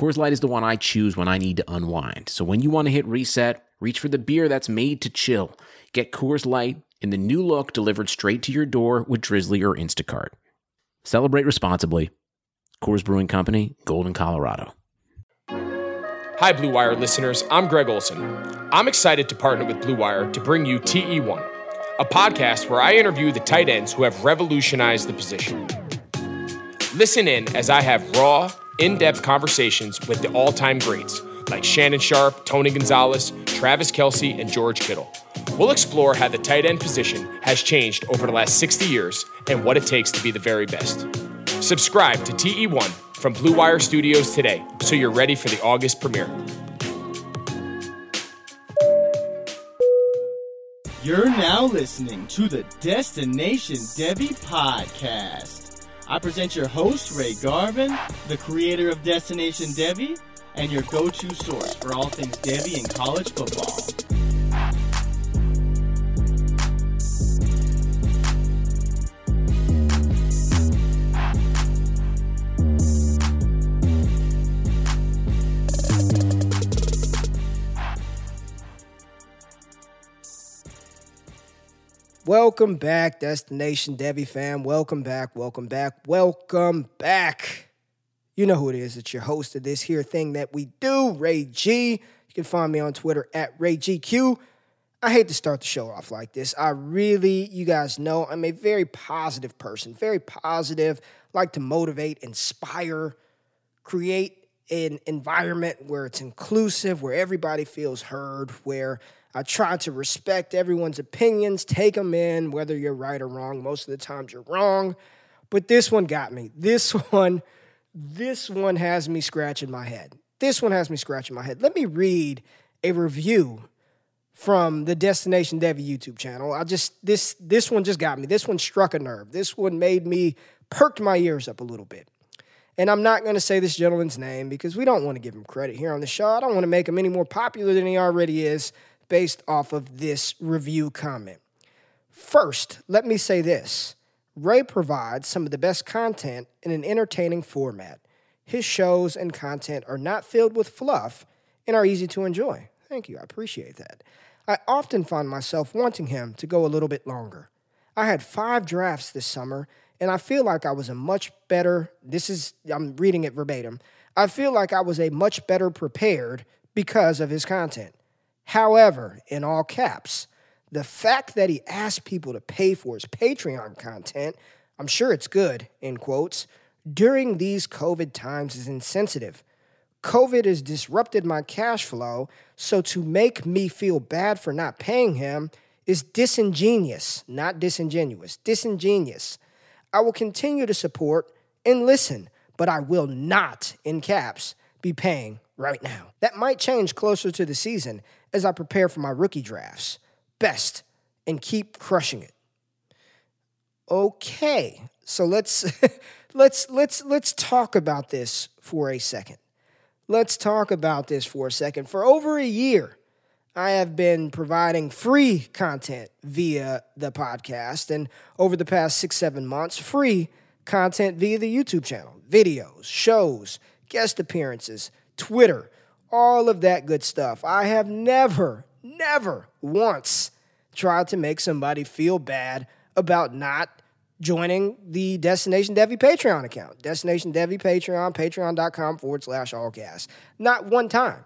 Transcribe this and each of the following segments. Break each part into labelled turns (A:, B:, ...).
A: Coors Light is the one I choose when I need to unwind. So when you want to hit reset, reach for the beer that's made to chill. Get Coors Light in the new look delivered straight to your door with Drizly or Instacart. Celebrate responsibly. Coors Brewing Company, Golden, Colorado.
B: Hi, Blue Wire listeners. I'm Greg Olsen. I'm excited to partner with Blue Wire to bring you TE1, a podcast where I interview the tight ends who have revolutionized the position. Listen in as I have raw, in depth conversations with the all time greats like Shannon Sharpe, Tony Gonzalez, Travis Kelce, and George Kittle. We'll explore how the tight end position has changed over the last 60 years and what it takes to be the very best. Subscribe to TE1 from Blue Wire Studios today so you're ready for the August premiere.
C: You're now listening to the Destination Devy podcast. I present your host, Ray Garvin, the creator of Destination Devy, and your go to source for all things Devy and college football.
D: Welcome back, Destination Devy fam. Welcome back, welcome back, welcome back. You know who it is. It's your host of this here thing that we do, Ray G. You can find me on Twitter at RayGQ. I hate to start the show off like this. I really, you guys know, I'm a very positive person, very positive, like to motivate, inspire, create an environment where it's inclusive, where everybody feels heard, where I try to respect everyone's opinions, take them in, whether you're right or wrong. Most of the times you're wrong. But this one got me. This one, this one has me scratching my head. This one has me scratching my head. Let me read a review from the Destination Devy YouTube channel. I just this this one just got me. This one struck a nerve. This one made me perked my ears up a little bit. And I'm not going to say this gentleman's name because we don't want to give him credit here on the show. I don't want to make him any more popular than he already is based off of this review comment. First, let me say this Ray provides some of the best content in an entertaining format. His shows and content are not filled with fluff and are easy to enjoy. Thank you, I appreciate that. I often find myself wanting him to go a little bit longer. I had five drafts this summer, and I feel like I was a much better, this is, I'm reading it verbatim. I feel like I was a much better prepared because of his content. However, in all caps, the fact that he asked people to pay for his Patreon content, I'm sure it's good, in quotes, during these COVID times is insensitive. COVID has disrupted my cash flow, so to make me feel bad for not paying him is disingenuous, not disingenuous, disingenuous. I will continue to support and listen, but I will not, in caps, be paying right now. That might change closer to the season as I prepare for my rookie drafts. Best and keep crushing it. Okay, so let's let's let's let's talk about this for a second. Let's talk about this for a second. For over a year, I have been providing free content via the podcast, and over the past six, seven months, free content via the YouTube channel, videos, shows, guest appearances, Twitter, all of that good stuff. I have never, never once tried to make somebody feel bad about not joining the Destination Devy Patreon account. Destination Devy Patreon, patreon.com forward slash all gas. Not one time.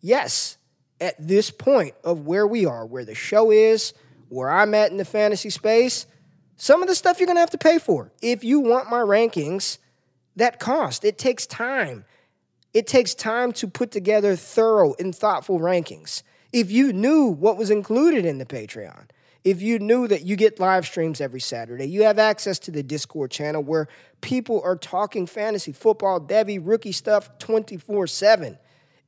D: Yes, at this point of where we are, where the show is, where I'm at in the fantasy space, some of the stuff you're going to have to pay for. If you want my rankings, that cost. It takes time. It takes time to put together thorough and thoughtful rankings. If you knew what was included in the Patreon, if you knew that you get live streams every Saturday, you have access to the Discord channel where people are talking fantasy football, Devy, rookie stuff 24 7.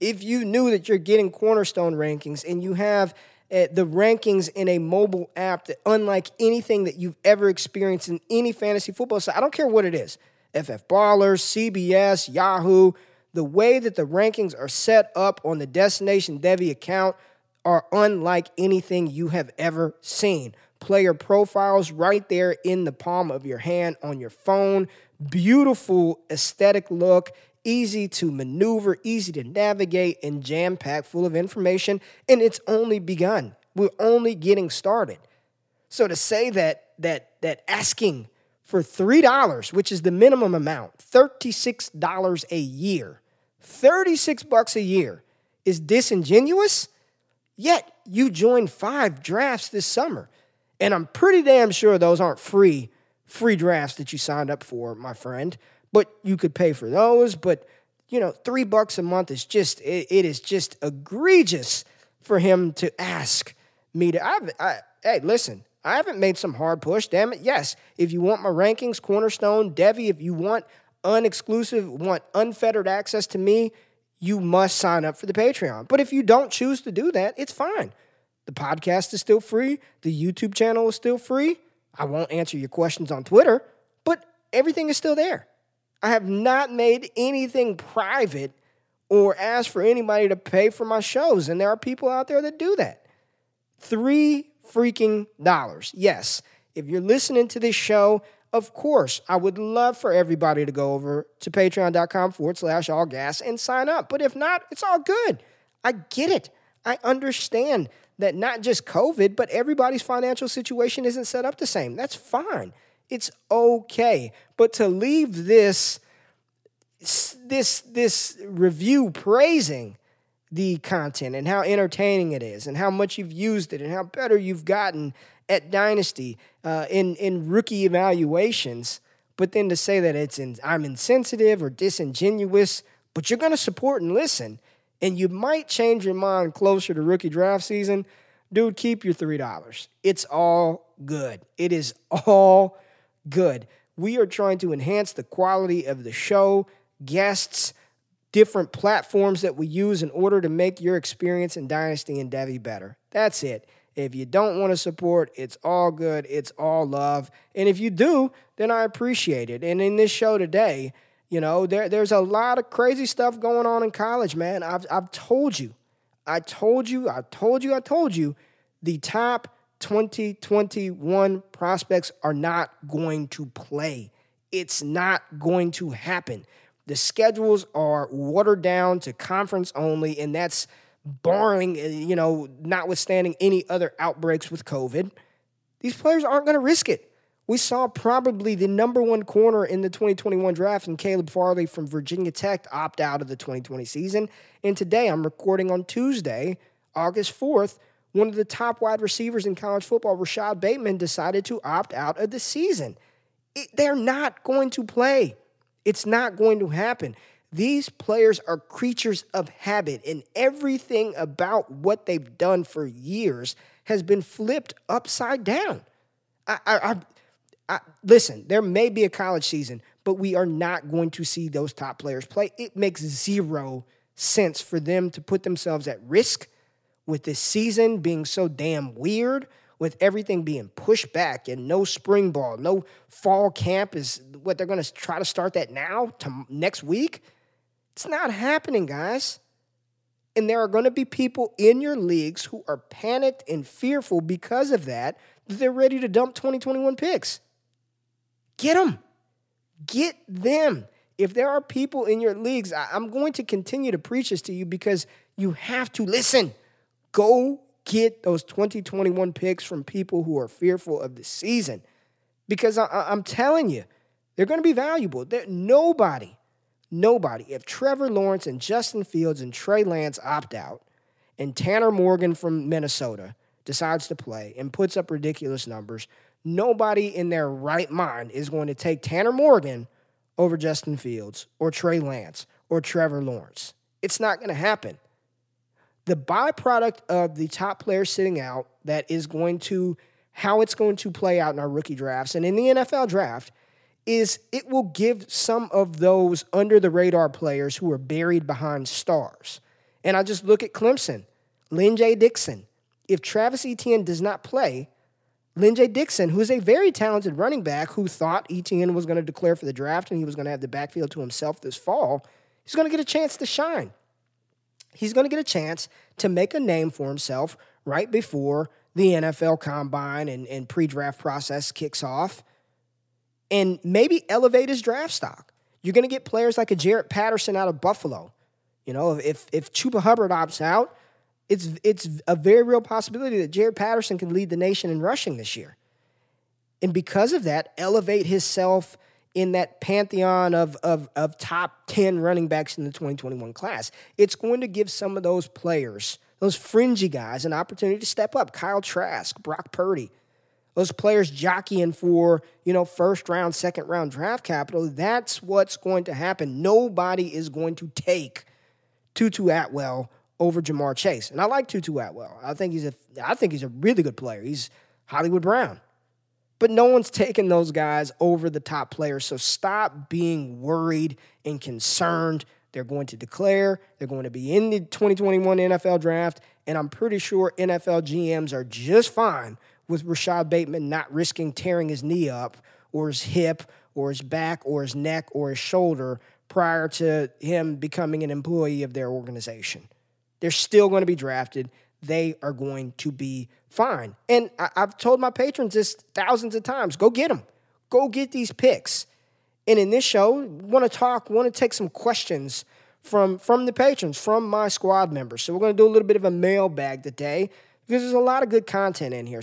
D: if you knew that you're getting cornerstone rankings and you have uh, the rankings in a mobile app that unlike anything that you've ever experienced in any fantasy football site, I don't care what it is FF Ballers, CBS, Yahoo, the way that the rankings are set up on the Destination Devy account are unlike anything you have ever seen. Player profiles right there in the palm of your hand on your phone. Beautiful aesthetic look, easy to maneuver, easy to navigate, and jam packed full of information. And it's only begun. We're only getting started. So to say that that that asking for $3, which is the minimum amount, $36 a year, 36 bucks a year is disingenuous, yet you joined five drafts this summer. And I'm pretty damn sure those aren't free free drafts that you signed up for, my friend. But you could pay for those, but you know, 3 bucks a month is just it, it is just egregious for him to ask me to I've, I hey, listen, I haven't made some hard push, damn it. Yes, if you want my rankings, Cornerstone, Devi, if you want unexclusive, want unfettered access to me, you must sign up for the Patreon. But if you don't choose to do that, it's fine. The podcast is still free, the YouTube channel is still free. I won't answer your questions on Twitter, but everything is still there. I have not made anything private or asked for anybody to pay for my shows, and there are people out there that do that. Three freaking dollars. Yes, if you're listening to this show of course, I would love for everybody to go over to patreon.com forward slash all gas and sign up. But if not, it's all good. I get it. I understand that not just COVID, but everybody's financial situation isn't set up the same. That's fine. It's okay. But to leave this this this review praising the content and how entertaining it is and how much you've used it and how better you've gotten at Dynasty uh, in in rookie evaluations, but then to say that it's in, I'm insensitive or disingenuous, but you're going to support and listen, and you might change your mind closer to rookie draft season, dude. Keep your three dollars. It's all good. It is all good. We are trying to enhance the quality of the show, guests, different platforms that we use in order to make your experience in Dynasty and Devy better. That's it. If you don't want to support, it's all good. It's all love. And if you do, then I appreciate it. And in this show today, you know, there, there's a lot of crazy stuff going on in college, man. I've, I've told you, I told you, I told you, I told you, the top 2021 prospects are not going to play. It's not going to happen. The schedules are watered down to conference only, and that's barring, uh, you know, notwithstanding any other outbreaks with COVID, these players aren't going to risk it. We saw probably the number one corner in the 2021 draft and Caleb Farley from Virginia Tech opt out of the 2020 season. And today, I'm recording on Tuesday, August 4th, one of the top wide receivers in college football, Rashod Bateman, decided to opt out of the season. It, they're not going to play. It's not going to happen. These players are creatures of habit, and everything about what they've done for years has been flipped upside down. I, I, I, listen, there may be a college season, but we are not going to see those top players play. It makes zero sense for them to put themselves at risk with this season being so damn weird, with everything being pushed back and no spring ball, no fall camp is what they're going to try to start that now to next week. It's not happening, guys. And there are going to be people in your leagues who are panicked and fearful because of that, they're ready to dump 2021 picks. Get them. Get them. If there are people in your leagues, I'm going to continue to preach this to you because you have to listen. Go get those 2021 picks from people who are fearful of the season because I, am telling you, they're going to be valuable. There, nobody Nobody. If Trevor Lawrence and Justin Fields and Trey Lance opt out, and Tanner Morgan from Minnesota decides to play and puts up ridiculous numbers, nobody in their right mind is going to take Tanner Morgan over Justin Fields or Trey Lance or Trevor Lawrence. It's not going to happen. The byproduct of the top players sitting out that is going to how it's going to play out in our rookie drafts and in the NFL draft is it will give some of those under the radar players who are buried behind stars And I just look at Clemson, Lyn-J Dixon. If Travis Etienne does not play, Lyn-J Dixon, who's a very talented running back who thought Etienne was going to declare for the draft and he was going to have the backfield to himself this fall, he's going to get a chance to shine. He's going to get a chance to make a name for himself right before the NFL combine and, and pre draft process kicks off and maybe elevate his draft stock. You're going to get players like a Jaret Patterson out of Buffalo. You know, if if Chuba Hubbard opts out, it's it's a very real possibility that Jaret Patterson can lead the nation in rushing this year. And because of that, elevate himself in that pantheon of, of, of top 10 running backs in the 2021 class. It's going to give some of those players, those fringy guys, an opportunity to step up. Kyle Trask, Brock Purdy, those players jockeying for, you know, first round, second round draft capital. That's what's going to happen. Nobody is going to take Tutu Atwell over Ja'Marr Chase. And I like Tutu Atwell. I think he's a I think he's a really good player. He's Hollywood Brown. But no one's taking those guys over the top players. So stop being worried and concerned. They're going to declare, they're going to be in the 2021 NFL draft, and I'm pretty sure NFL GMs are just fine with Rashod Bateman not risking tearing his knee up or his hip or his back or his neck or his shoulder prior to him becoming an employee of their organization. They're still going to be drafted. They are going to be fine. And I, have told my patrons this thousands of times go get them, go get these picks. And in this show, want to talk, want to take some questions from from the patrons, from my squad members. So we're going to do a little bit of a mailbag today because there's a lot of good content in here.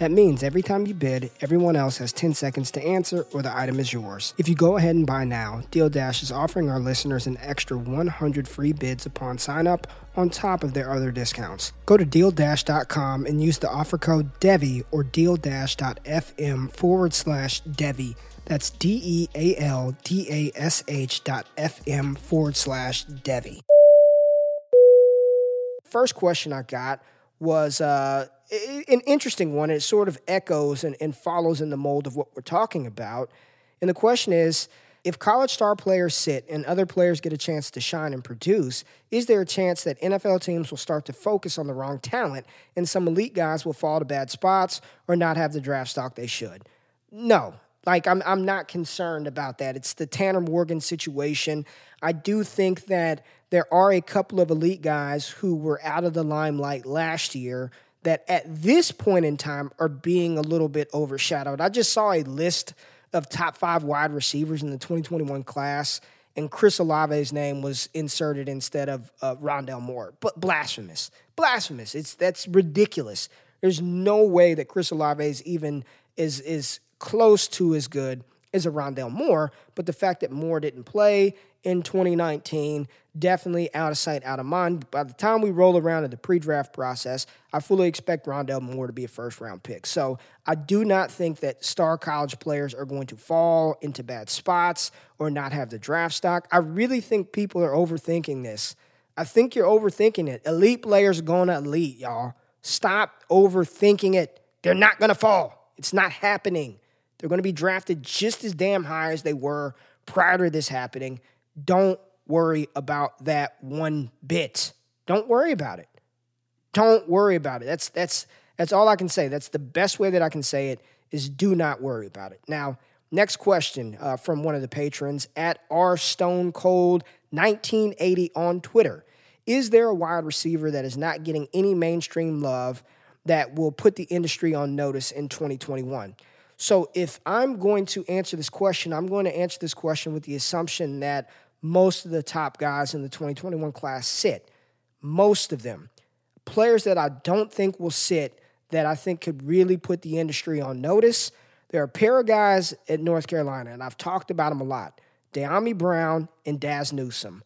D: That means every time you bid, everyone else has 10 seconds to answer or the item is yours. If you go ahead and buy now, Deal Dash is offering our listeners an extra 100 free bids upon sign up on top of their other discounts. Go to dealdash.com and use the offer code DEVI or dealdash.fm forward slash DEVI. That's D E A L D A S H dot FM forward slash Devi. First question I got was uh, an interesting one. It sort of echoes and, and follows in the mold of what we're talking about. And the question is if college star players sit and other players get a chance to shine and produce, is there a chance that NFL teams will start to focus on the wrong talent and some elite guys will fall to bad spots or not have the draft stock they should? No. Like, I'm, I'm not concerned about that. It's the Tanner Morgan situation. I do think that there are a couple of elite guys who were out of the limelight last year that at this point in time are being a little bit overshadowed. I just saw a list of top five wide receivers in the 2021 class, and Chris Olave's name was inserted instead of uh, Rondale Moore. But blasphemous, blasphemous. It's that's ridiculous. There's no way that Chris Olave is even is is close to as good as a Rondale Moore. But the fact that Moore didn't play in 2019 definitely out of sight, out of mind. By the time we roll around in the pre draft process, I fully expect Rondale Moore to be a first round pick. So I do not think that star college players are going to fall into bad spots or not have the draft stock. I really think people are overthinking this. I think you're overthinking it. Elite players are going to elite, y'all. Stop overthinking it. They're not going to fall. It's not happening. They're going to be drafted just as damn high as they were prior to this happening. Don't worry about that one bit. Don't worry about it. Don't worry about it. That's that's that's all I can say. That's the best way that I can say it is do not worry about it. Now, next question uh, from one of the patrons at R Stone Cold 1980 on Twitter. Is there a wide receiver that is not getting any mainstream love that will put the industry on notice in 2021? So, if I'm going to answer this question, I'm going to answer this question with the assumption that most of the top guys in the 2021 class sit. Most of them. Players that I don't think will sit that I think could really put the industry on notice. There are a pair of guys at North Carolina, and I've talked about them a lot Dyami Brown and Dazz Newsome.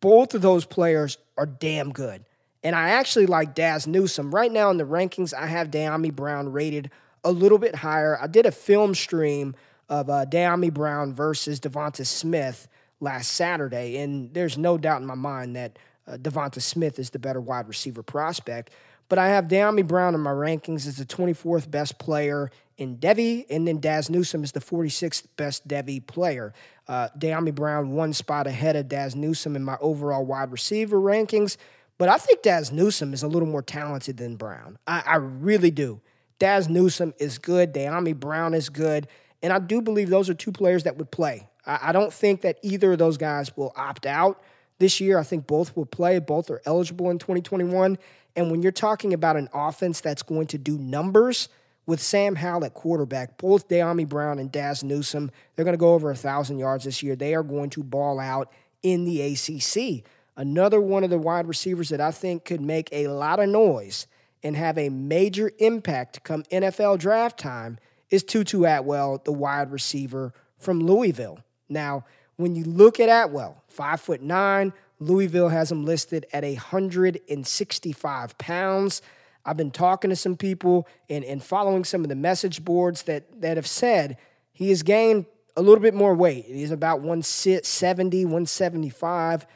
D: Both of those players are damn good. And I actually like Dazz Newsome. Right now in the rankings, I have Dyami Brown rated a little bit higher. I did a film stream of uh, Dyami Brown versus Devonta Smith last Saturday, and there's no doubt in my mind that uh, Devonta Smith is the better wide receiver prospect. But I have Dyami Brown in my rankings as the 24th best player in Devy, and then Dazz Newsome is the 46th best Devy player. Uh, Dyami Brown one spot ahead of Dazz Newsome in my overall wide receiver rankings. But I think Dazz Newsome is a little more talented than Brown. I, I really do. Dazz Newsome is good. Dyami Brown is good. And I do believe those are two players that would play. I, I don't think that either of those guys will opt out this year. I think both will play. Both are eligible in 2021. And when you're talking about an offense that's going to do numbers with Sam Howell at quarterback, both Dyami Brown and Dazz Newsome, they're going to go over a 1,000 yards this year. They are going to ball out in the ACC. Another one of the wide receivers that I think could make a lot of noise and have a major impact come NFL draft time is Tutu Atwell, the wide receiver from Louisville. Now, when you look at Atwell, five foot nine, Louisville has him listed at 165 pounds. I've been talking to some people and, and following some of the message boards that, that have said he has gained a little bit more weight. He's about 170, 175.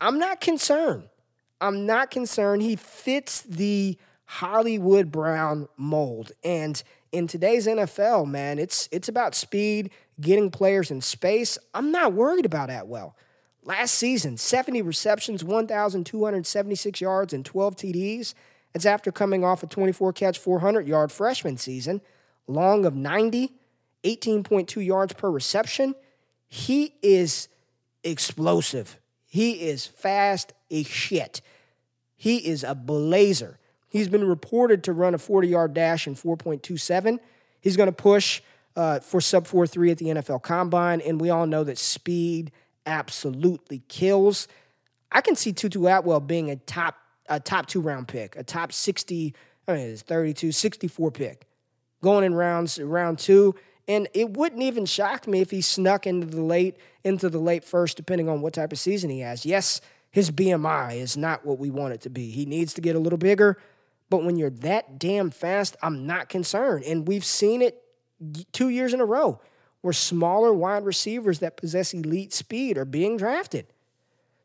D: I'm not concerned. I'm not concerned. He fits the Hollywood Brown mold. And in today's NFL, man, it's it's about speed, getting players in space. I'm not worried about Atwell. Last season, 70 receptions, 1,276 yards, and 12 TDs. It's after coming off a 24 catch, 400 yard freshman season, long of 90, 18.2 yards per reception. He is explosive. He is fast as shit. He is a blazer. He's been reported to run a 40 yard dash in 4.27. He's going to push uh, for sub 4.3 at the NFL Combine, and we all know that speed absolutely kills. I can see Tutu Atwell being a top a top two round pick, a top 60, I mean, it's 32, 64 pick, going in rounds round two. And it wouldn't even shock me if he snuck into the late into the late first, depending on what type of season he has. Yes, his BMI is not what we want it to be. He needs to get a little bigger. But when you're that damn fast, I'm not concerned. And we've seen it two years in a row where smaller wide receivers that possess elite speed are being drafted.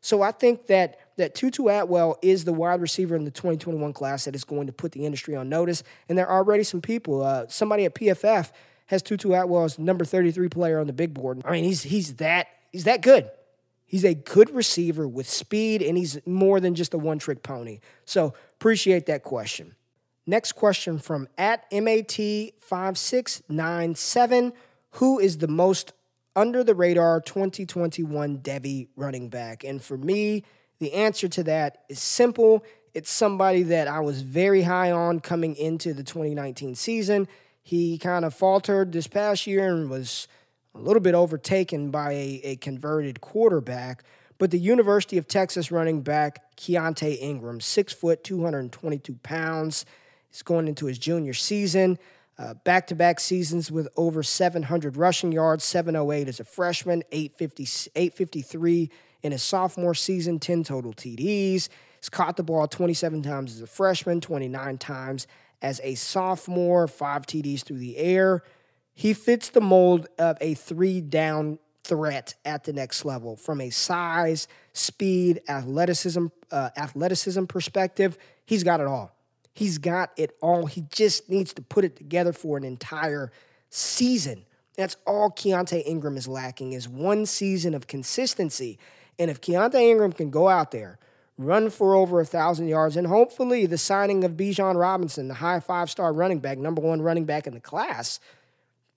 D: So I think that that Tutu Atwell is the wide receiver in the 2021 class that is going to put the industry on notice. And there are already some people. Uh, somebody at PFF has Tutu Atwell as number 33 player on the big board. I mean, he's he's that he's that good. He's a good receiver with speed, and he's more than just a one trick pony. So appreciate that question. Next question from at MAT5697 Who is the most under the radar 2021 Devy running back? And for me, the answer to that is simple. It's somebody that I was very high on coming into the 2019 season. He kind of faltered this past year and was a little bit overtaken by a, a converted quarterback. But the University of Texas running back Keaontay Ingram, six foot, 222 pounds, is going into his junior season. Back to back seasons with over 700 rushing yards, 708 as a freshman, 850, 853 in his sophomore season, 10 total TDs. He's caught the ball 27 times as a freshman, 29 times as a sophomore, five TDs through the air. He fits the mold of a three down threat at the next level from a size, speed, athleticism, uh, athleticism perspective. He's got it all. He's got it all. He just needs to put it together for an entire season. That's all Keaontay Ingram is lacking is one season of consistency. And if Keaontay Ingram can go out there run for over a thousand yards, and hopefully the signing of Bijan Robinson, the high five star running back, number one running back in the class,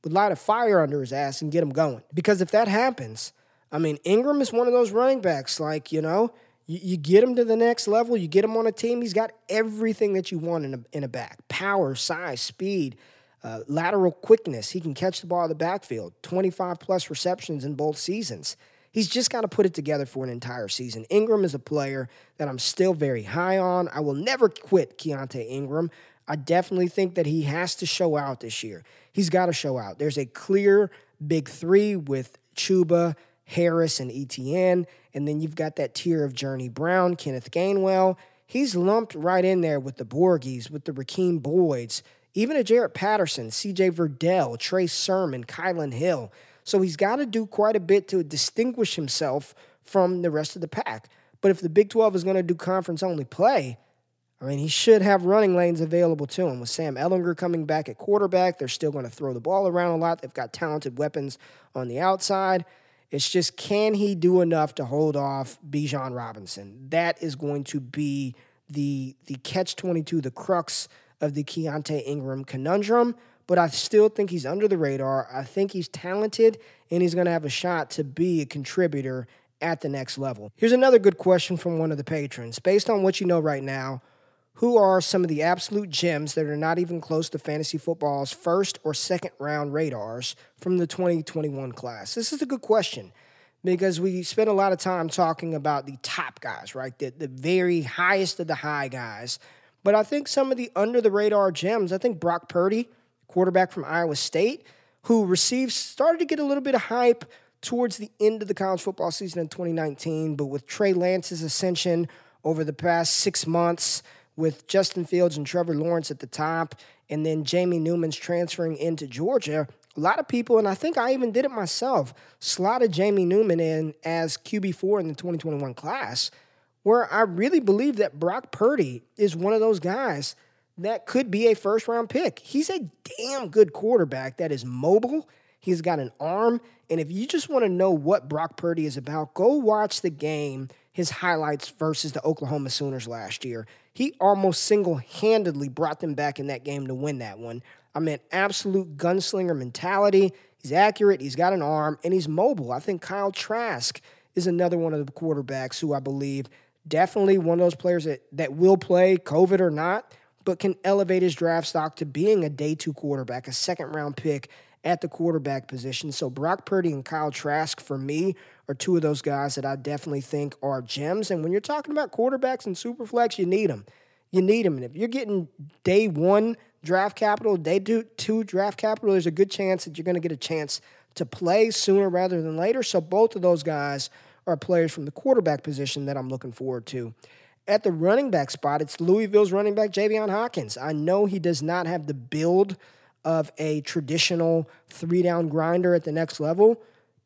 D: light a fire under his ass and get him going. Because if that happens, I mean, Ingram is one of those running backs, like, you know, you, you get him to the next level, you get him on a team, he's got everything that you want in a, in a back power, size, speed. Uh, lateral quickness. He can catch the ball in the backfield. 25 plus receptions in both seasons. He's just got to put it together for an entire season. Ingram is a player that I'm still very high on. I will never quit Keaontay Ingram. I definitely think that he has to show out this year. He's got to show out. There's a clear big three with Chuba, Harris, and Etienne. And then you've got that tier of Journey Brown, Kenneth Gainwell. he's lumped right in there with the Borghis, with the Rakeem Boyds, even a Jaret Patterson, CJ Verdell, Trey Sermon, Kylin Hill. So he's got to do quite a bit to distinguish himself from the rest of the pack. But if the Big 12 is going to do conference only play, I mean, he should have running lanes available to him. With Sam Ehlinger coming back at quarterback, they're still going to throw the ball around a lot. They've got talented weapons on the outside. It's just can he do enough to hold off Bijan Robinson? That is going to be the the catch 22, the crux of the Keaontay Ingram conundrum. But I still think he's under the radar. I think he's talented and he's going to have a shot to be a contributor at the next level. Here's another good question from one of the patrons. Based on what you know right now, who are some of the absolute gems that are not even close to fantasy football's first or second round radars from the 2021 class? This is a good question because we spend a lot of time talking about the top guys, right? The, the very highest of the high guys. But I think some of the under the radar gems, I think Brock Purdy, quarterback from Iowa State, who received, started to get a little bit of hype towards the end of the college football season in 2019. But with Trey Lance's ascension over the past six months, with Justin Fields and Trevor Lawrence at the top, and then Jamie Newman's transferring into Georgia, a lot of people, and I think I even did it myself, slotted Jamie Newman in as QB4 in the 2021 class, where I really believe that Brock Purdy is one of those guys that could be a first round pick. He's a damn good quarterback that is mobile. He's got an arm. And if you just want to know what Brock Purdy is about, go watch the game, his highlights versus the Oklahoma Sooners last year. He almost single handedly brought them back in that game to win that one. I mean, absolute gunslinger mentality. He's accurate, he's got an arm, and he's mobile. I think Kyle Trask is another one of the quarterbacks who I believe definitely one of those players that, that will play, COVID or not, but can elevate his draft stock to being a day two quarterback, a second round pick at the quarterback position. So Brock Purdy and Kyle Trask, for me, are two of those guys that I definitely think are gems. And when you're talking about quarterbacks and superflex, you need them. You need them. And if you're getting day one draft capital, day two draft capital, there's a good chance that you're going to get a chance to play sooner rather than later. So both of those guys are players from the quarterback position that I'm looking forward to. At the running back spot, it's Louisville's running back, Javian Hawkins. I know he does not have the build of a traditional three down grinder at the next level,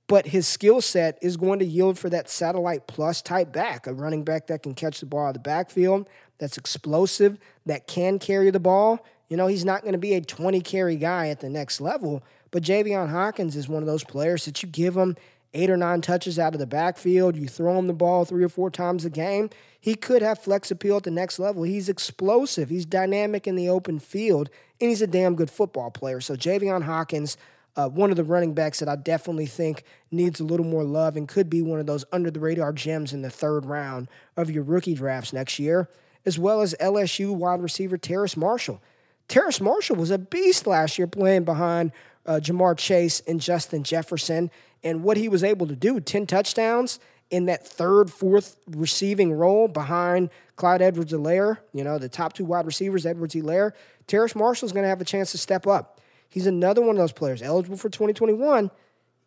D: but his skill set is going to yield for that satellite plus type back, a running back that can catch the ball out of the backfield, that's explosive, that can carry the ball. You know, he's not going to be a 20 carry guy at the next level, but Javian Hawkins is one of those players that you give him eight or nine touches out of the backfield, you throw him the ball three or four times a game, he could have flex appeal at the next level. He's explosive, he's dynamic in the open field, and he's a damn good football player. So Javian Hawkins, uh, one of the running backs that I definitely think needs a little more love and could be one of those under the radar gems in the third round of your rookie drafts next year, as well as LSU wide receiver Terrace Marshall. Terrace Marshall was a beast last year playing behind uh, Ja'Marr Chase and Justin Jefferson, and what he was able to do 10 touchdowns in that third, fourth receiving role behind Clyde Edwards Helaire, you know, the top two wide receivers, Edwards Helaire. Terrace Marshall's going to have a chance to step up. He's another one of those players eligible for 2021.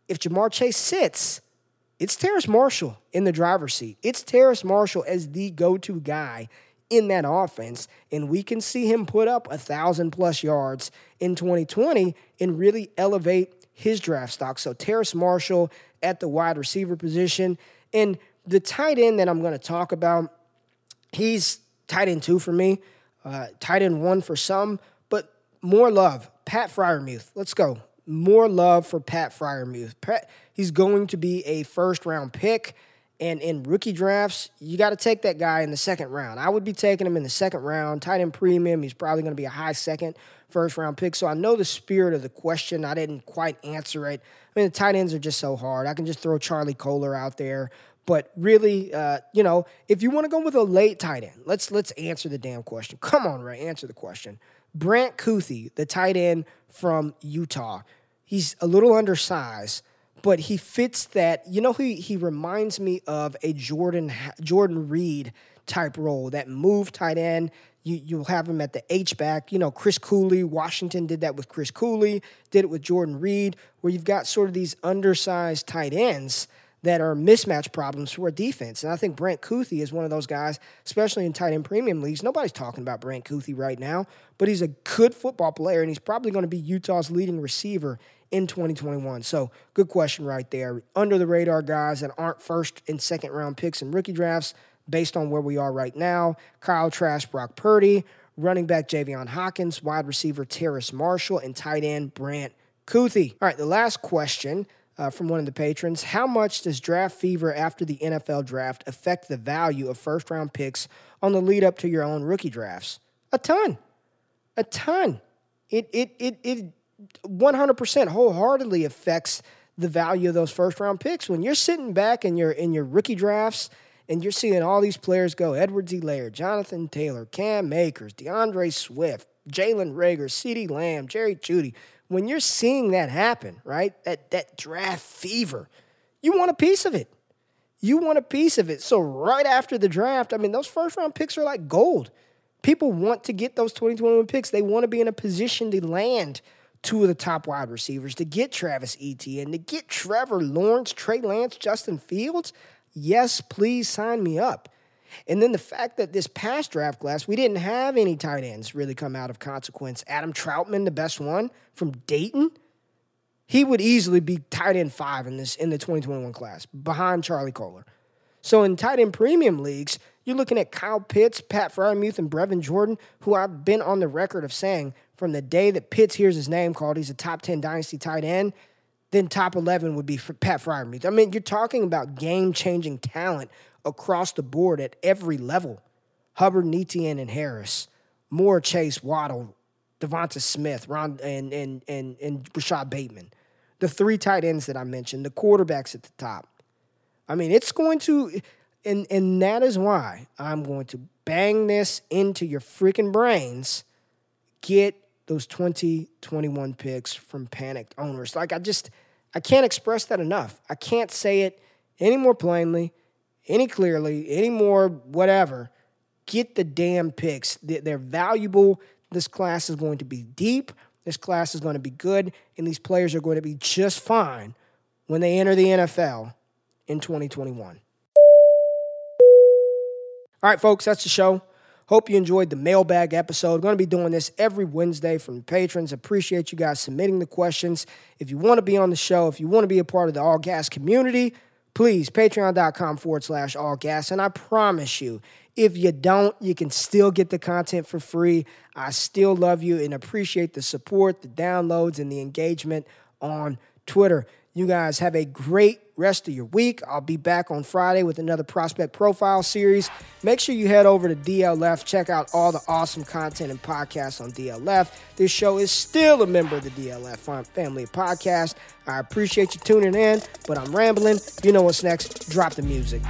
D: If Ja'Marr Chase sits, it's Terrace Marshall in the driver's seat. It's Terrace Marshall as the go to guy in that offense. And we can see him put up a thousand plus yards in 2020 and really elevate his draft stock. So Terrace Marshall at the wide receiver position. And the tight end that I'm going to talk about, he's tight end two for me, uh, tight end one for some, but more love Pat Freiermuth. Let's go. More love for Pat Freiermuth. Pat, he's going to be a first round pick. And in rookie drafts, you got to take that guy in the second round. I would be taking him in the second round. Tight end premium, he's probably going to be a high second, first round pick. So I know the spirit of the question. I didn't quite answer it. I mean, the tight ends are just so hard. I can just throw Charlie Kolar out there. But really, uh, you know, if you want to go with a late tight end, let's let's answer the damn question. Come on, Ray, answer the question. Brant Kuithe, the tight end from Utah, he's a little undersized, but he fits that. You know, he he reminds me of a Jordan Jordan Reed type role, that move tight end. You you'll have him at the H back. You know, Chris Cooley, Washington did that with Chris Cooley, did it with Jordan Reed, where you've got sort of these undersized tight ends that are mismatch problems for a defense. And I think Brant Kuithe is one of those guys, especially in tight end premium leagues. Nobody's talking about Brant Kuithe right now, but he's a good football player, and he's probably going to be Utah's leading receiver in 2021. So, good question right there. Under the radar guys that aren't first and second round picks in rookie drafts, based on where we are right now Kyle Trask, Brock Purdy, running back Javian Hawkins, wide receiver Terrace Marshall, and tight end Brant Kuithe. All right, the last question uh, from one of the patrons. How much does draft fever after the NFL draft affect the value of first round picks on the lead up to your own rookie drafts? A ton. A ton. It, it, it, it 100% wholeheartedly affects the value of those first round picks. When you're sitting back in your, in your rookie drafts and you're seeing all these players go Edwards-Helaire, Jonathan Taylor, Cam Akers, DeAndre Swift, Jalen Reagor, CeeDee Lamb, Jerry Jeudy when you're seeing that happen, right? That that draft fever, you want a piece of it. You want a piece of it. So right after the draft, I mean, those first round picks are like gold. People want to get those 2021 picks. They want to be in a position to land two of the top wide receivers, to get Travis Etienne, to get Trevor Lawrence, Trey Lance, Justin Fields. Yes, please sign me up. And then the fact that this past draft class, we didn't have any tight ends really come out of consequence. Adam Trautman, the best one from Dayton, he would easily be tight end five in this in the 2021 class behind Charlie Kolar. So in tight end premium leagues, you're looking at Kyle Pitts, Pat Freiermuth, and Brevin Jordan, who I've been on the record of saying from the day that Pitts hears his name called, he's a top 10 dynasty tight end, then top 11 would be for Pat Freiermuth. I mean, you're talking about game changing talent across the board at every level. Hubbard, Etienne, and Harris, Moore, Chase, Waddle, Devonta Smith, Ron, and, and, and, and Rashod Bateman. The three tight ends that I mentioned, the quarterbacks at the top. I mean, it's going to, and, and that is why I'm going to bang this into your freaking brains. Get those 2021 picks from panicked owners. Like, I just, I can't express that enough. I can't say it any more plainly any clearly, any more, whatever, get the damn picks. They're valuable. This class is going to be deep. This class is going to be good. And these players are going to be just fine when they enter the NFL in 2021. All right, folks, that's the show. Hope you enjoyed the mailbag episode. Going to be doing this every Wednesday from patrons. Appreciate you guys submitting the questions. If you want to be on the show, if you want to be a part of the All Gas community, please, patreon.com forward slash all gas. And I promise you, if you don't, you can still get the content for free. I still love you and appreciate the support, the downloads, and the engagement on Twitter. You guys have a great rest of your week. I'll be back on Friday with another prospect profile series. Make sure you head over to DLF, check out all the awesome content and podcasts on DLF. This show is still a member of the DLF family podcast. I appreciate you tuning in, but I'm rambling. You know what's next. Drop the music.